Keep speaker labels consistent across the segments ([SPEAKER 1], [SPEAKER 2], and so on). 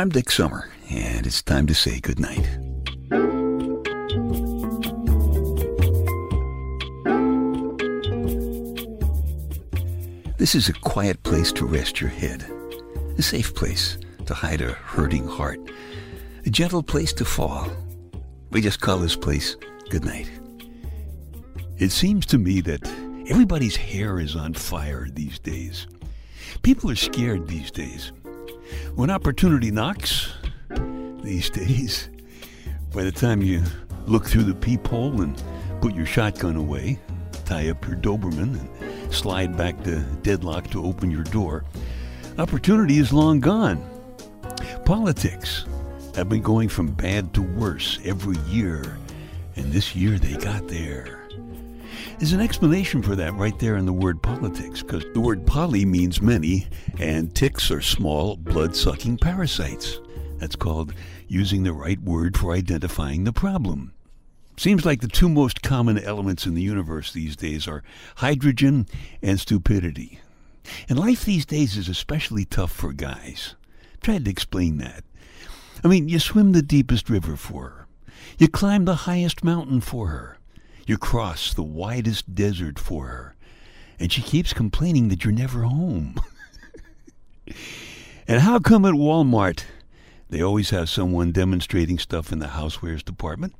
[SPEAKER 1] I'm Dick Summer, and it's time to say goodnight. This is a quiet place to rest your head, a safe place to hide a hurting heart, a gentle place to fall. We just call this place goodnight. It seems to me that everybody's hair is on fire these days. People are scared these days. When opportunity knocks, these days, by the time you look through the peephole and put your shotgun away, tie up your Doberman, and slide back the deadlock to open your door, opportunity is long gone. Politics have been going from bad to worse every year, and this year they got there. There's an explanation for that right there in the word politics, because the word poly means many, and ticks are small, blood sucking parasites. That's called using the right word for identifying the problem. Seems like the two most common elements in the universe these days are hydrogen and stupidity. And life these days is especially tough for guys. Tried to explain that. I mean, you swim the deepest river for her. You climb the highest mountain for her. You cross the widest desert for her. And she keeps complaining that you're never home. and how come at Walmart they always have someone demonstrating stuff in the housewares department,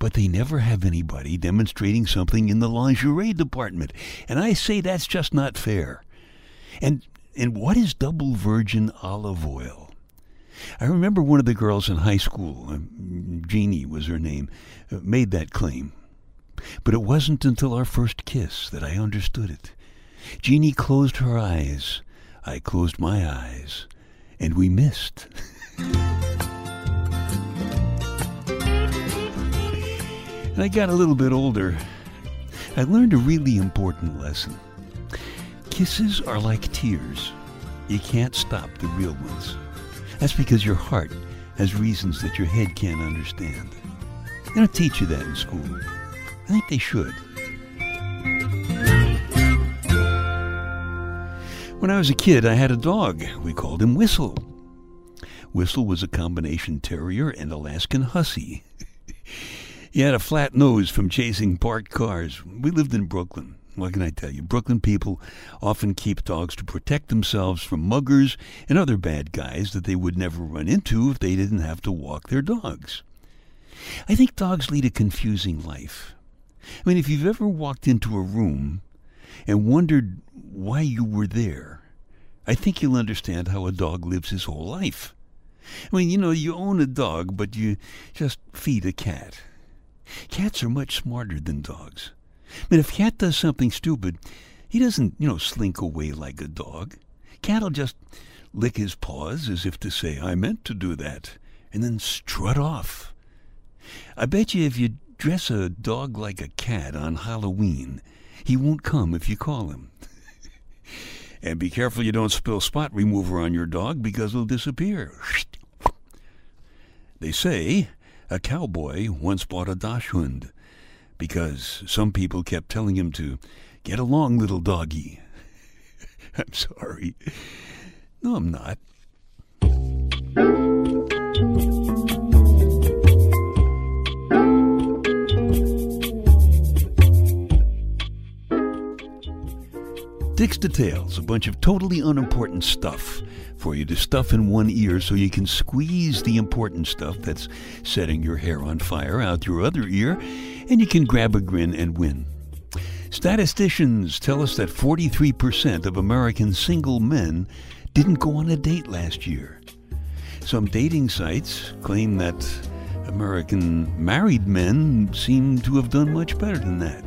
[SPEAKER 1] but they never have anybody demonstrating something in the lingerie department? And I say that's just not fair. And and what is double virgin olive oil? I remember one of the girls in high school, uh, Jeannie was her name, uh, made that claim. But it wasn't until our first kiss that I understood it. Jeannie closed her eyes. I closed my eyes. And we missed. and I got a little bit older. I learned a really important lesson. Kisses are like tears. You can't stop the real ones. That's because your heart has reasons that your head can't understand. They don't teach you that in school. Think they should. When I was a kid, I had a dog. We called him Whistle. Whistle was a combination terrier and Alaskan hussy. he had a flat nose from chasing parked cars. We lived in Brooklyn. What can I tell you? Brooklyn people often keep dogs to protect themselves from muggers and other bad guys that they would never run into if they didn't have to walk their dogs. I think dogs lead a confusing life. I mean, if you've ever walked into a room and wondered why you were there, I think you'll understand how a dog lives his whole life. I mean, you know, you own a dog, but you just feed a cat. Cats are much smarter than dogs. But if a cat does something stupid, he doesn't, you know, slink away like a dog. Cat'll just lick his paws as if to say, I meant to do that, and then strut off. I bet you if you dress a dog like a cat on Halloween, he won't come if you call him. and be careful you don't spill spot remover on your dog because he'll disappear. They say a cowboy once bought a dachshund because some people kept telling him to get along, little doggy. I'm sorry. No, I'm not. Dick's Details, a bunch of totally unimportant stuff for you to stuff in one ear so you can squeeze the important stuff that's setting your hair on fire out your other ear, and you can grab a grin and win. Statisticians tell us that 43% of American single men didn't go on a date last year. Some dating sites claim that American married men seem to have done much better than that.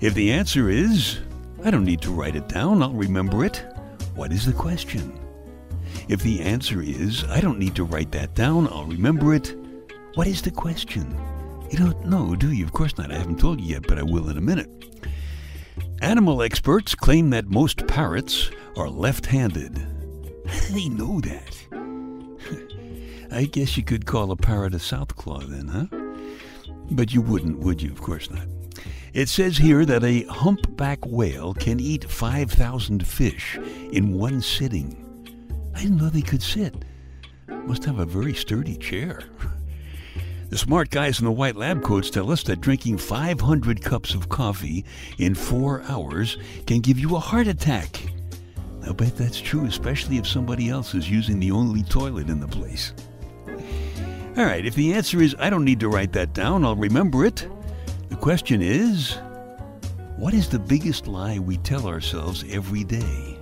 [SPEAKER 1] If the answer is I don't need to write it down, I'll remember it. What is the question? If the answer is, I don't need to write that down, I'll remember it, what is the question? You don't know, do you? Of course not. I haven't told you yet, but I will in a minute. Animal experts claim that most parrots are left handed. How do they know that? I guess you could call a parrot a southclaw then, huh? But you wouldn't, would you? Of course not. It says here that a humpback whale can eat 5,000 fish in one sitting. I didn't know they could sit. Must have a very sturdy chair. The smart guys in the white lab coats tell us that drinking 500 cups of coffee in four hours can give you a heart attack. I'll bet that's true, especially if somebody else is using the only toilet in the place. All right, if the answer is I don't need to write that down, I'll remember it. The question is what is the biggest lie we tell ourselves every day?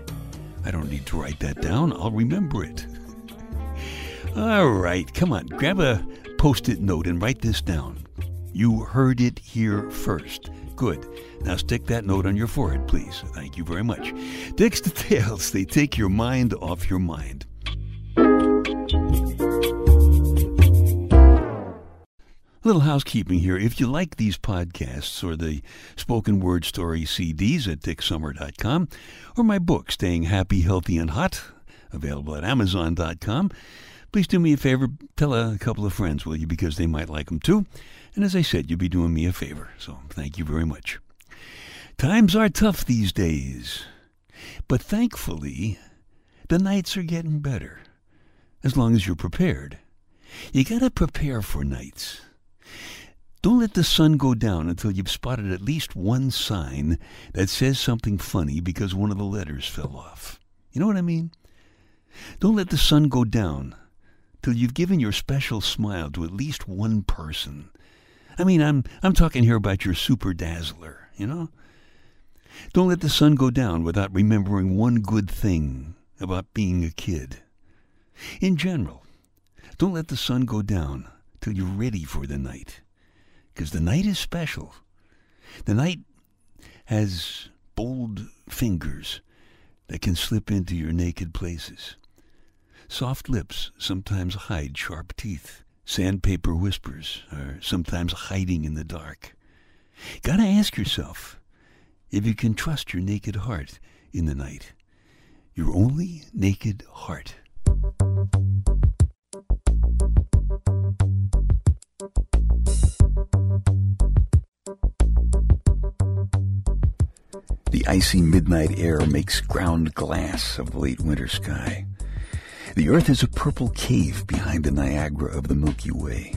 [SPEAKER 1] I don't need to write that down, I'll remember it. All right, come on, grab a post it note and write this down. You heard it here first. Good. Now stick that note on your forehead, please. Thank you very much. Dick's details, they take your mind off your mind. Little housekeeping here. If you like these podcasts or the spoken word story CDs at dicksummer.com or my book, Staying Happy, Healthy, and Hot, available at amazon.com, please do me a favor. Tell a couple of friends, will you? Because they might like them too. And as I said, you'll be doing me a favor. So thank you very much. Times are tough these days. But thankfully, the nights are getting better. As long as you're prepared. You gotta prepare for nights. Don't let the sun go down until you've spotted at least one sign that says something funny because one of the letters fell off. You know what I mean? Don't let the sun go down till you've given your special smile to at least one person. I mean, I'm I'm talking here about your super dazzler, you know? Don't let the sun go down without remembering one good thing about being a kid. In general, don't let the sun go down till you're ready for the night because the night is special. The night has bold fingers that can slip into your naked places. Soft lips sometimes hide sharp teeth. Sandpaper whispers are sometimes hiding in the dark. Gotta ask yourself if you can trust your naked heart in the night. Your only naked heart. The icy midnight air makes ground glass of the late winter sky. The earth is a purple cave behind the Niagara of the Milky Way.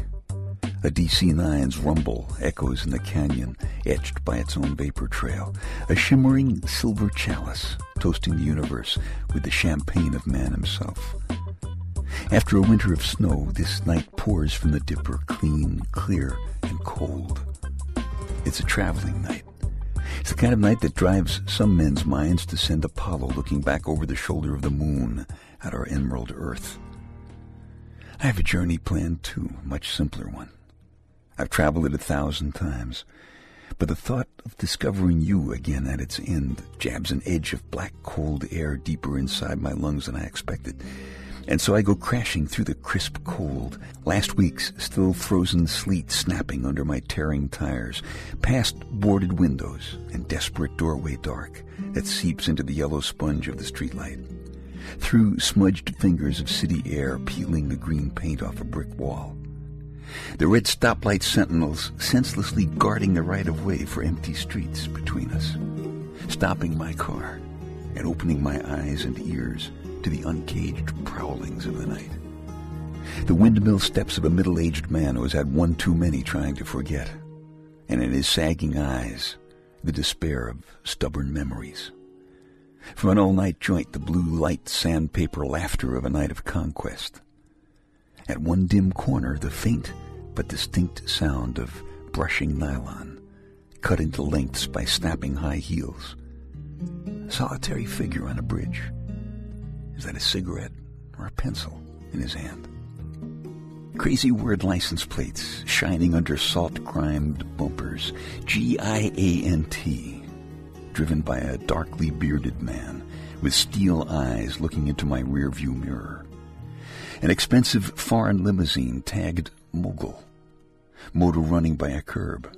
[SPEAKER 1] A DC-9's rumble echoes in the canyon, etched by its own vapor trail, a shimmering silver chalice toasting the universe with the champagne of man himself. After a winter of snow, this night pours from the dipper clean, clear, and cold. It's a traveling night, it's the kind of night that drives some men's minds to send Apollo looking back over the shoulder of the moon at our emerald earth. I have a journey planned too, a much simpler one. I've traveled it a thousand times, but the thought of discovering you again at its end jabs an edge of black cold air deeper inside my lungs than I expected. And so I go crashing through the crisp cold, last week's still frozen sleet snapping under my tearing tires, past boarded windows and desperate doorway dark that seeps into the yellow sponge of the streetlight, through smudged fingers of city air peeling the green paint off a brick wall. The red stoplight sentinels senselessly guarding the right of way for empty streets between us, stopping my car and opening my eyes and ears to the uncaged prowlings of the night. The windmill steps of a middle-aged man who has had one too many trying to forget, and in his sagging eyes, the despair of stubborn memories. From an all-night joint, the blue light sandpaper laughter of a night of conquest. At one dim corner, the faint but distinct sound of brushing nylon, cut into lengths by snapping high heels. Solitary figure on a bridge is that a cigarette or a pencil in his hand? Crazy word license plates shining under salt-grimed bumpers. G-I-A-N-T. Driven by a darkly bearded man with steel eyes looking into my rearview mirror. An expensive foreign limousine tagged Mogul. Motor running by a curb.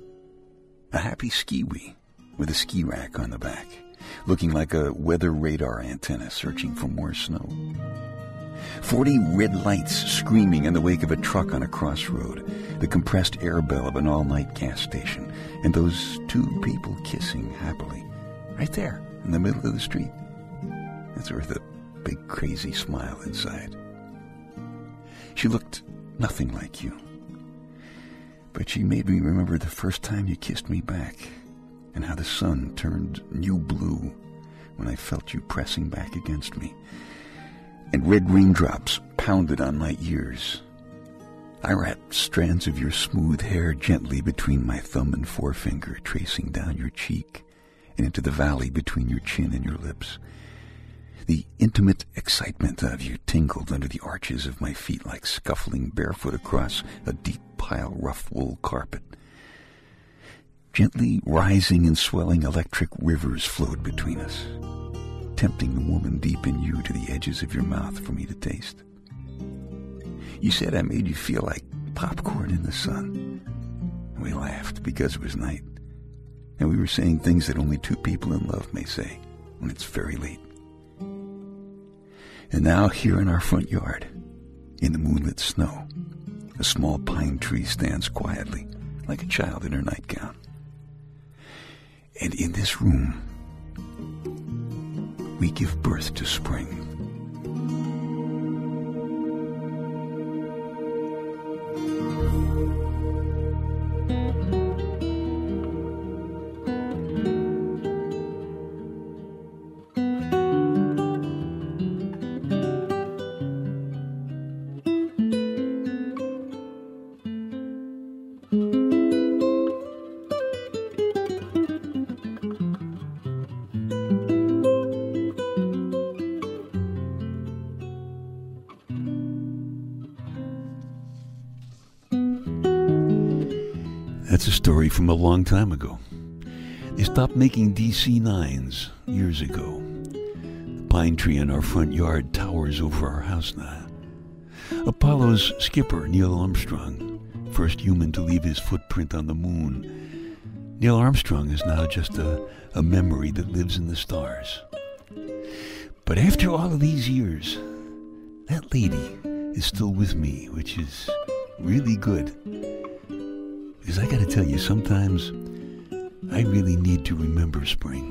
[SPEAKER 1] A happy skiwee with a ski rack on the back looking like a weather radar antenna searching for more snow. Forty red lights screaming in the wake of a truck on a crossroad, the compressed air bell of an all-night gas station, and those two people kissing happily, right there in the middle of the street. It's worth a big crazy smile inside. She looked nothing like you. But she made me remember the first time you kissed me back and how the sun turned new blue when I felt you pressing back against me. And red raindrops pounded on my ears. I wrapped strands of your smooth hair gently between my thumb and forefinger, tracing down your cheek and into the valley between your chin and your lips. The intimate excitement of you tingled under the arches of my feet like scuffling barefoot across a deep pile rough wool carpet. Gently rising and swelling electric rivers flowed between us, tempting the woman deep in you to the edges of your mouth for me to taste. You said I made you feel like popcorn in the sun. We laughed because it was night, and we were saying things that only two people in love may say when it's very late. And now, here in our front yard, in the moonlit snow, a small pine tree stands quietly, like a child in her nightgown. And in this room, we give birth to spring. Story from a long time ago. They stopped making DC 9s years ago. The pine tree in our front yard towers over our house now. Apollo's skipper, Neil Armstrong, first human to leave his footprint on the moon. Neil Armstrong is now just a, a memory that lives in the stars. But after all of these years, that lady is still with me, which is really good. Because I gotta tell you, sometimes I really need to remember spring.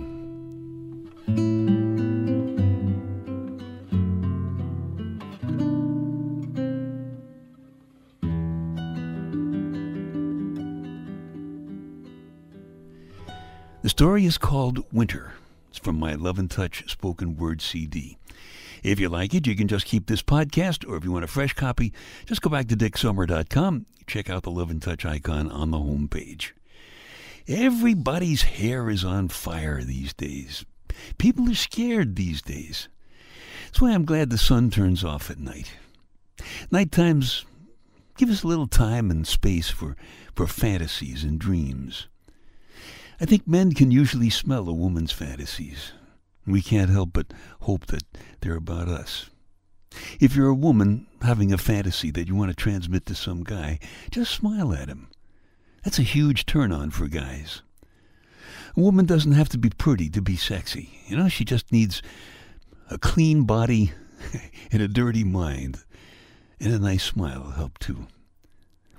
[SPEAKER 1] The story is called Winter. It's from my Love and Touch spoken word CD. If you like it, you can just keep this podcast, or if you want a fresh copy, just go back to dicksummer.com. Check out the Love and Touch icon on the homepage. Everybody's hair is on fire these days. People are scared these days. That's why I'm glad the sun turns off at night. Night times give us a little time and space for, for fantasies and dreams. I think men can usually smell a woman's fantasies. We can't help but hope that they're about us. If you're a woman having a fantasy that you want to transmit to some guy, just smile at him. That's a huge turn on for guys. A woman doesn't have to be pretty to be sexy. You know, she just needs a clean body and a dirty mind. And a nice smile will help too.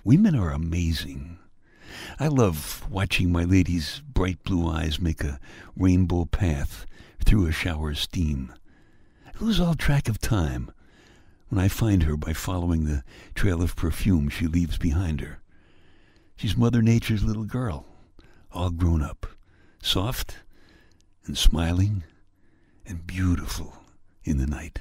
[SPEAKER 1] Women are amazing. I love watching my lady's bright blue eyes make a rainbow path through a shower of steam. I lose all track of time when I find her by following the trail of perfume she leaves behind her. She's Mother Nature's little girl, all grown up, soft and smiling and beautiful in the night.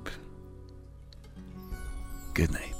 [SPEAKER 1] Good night.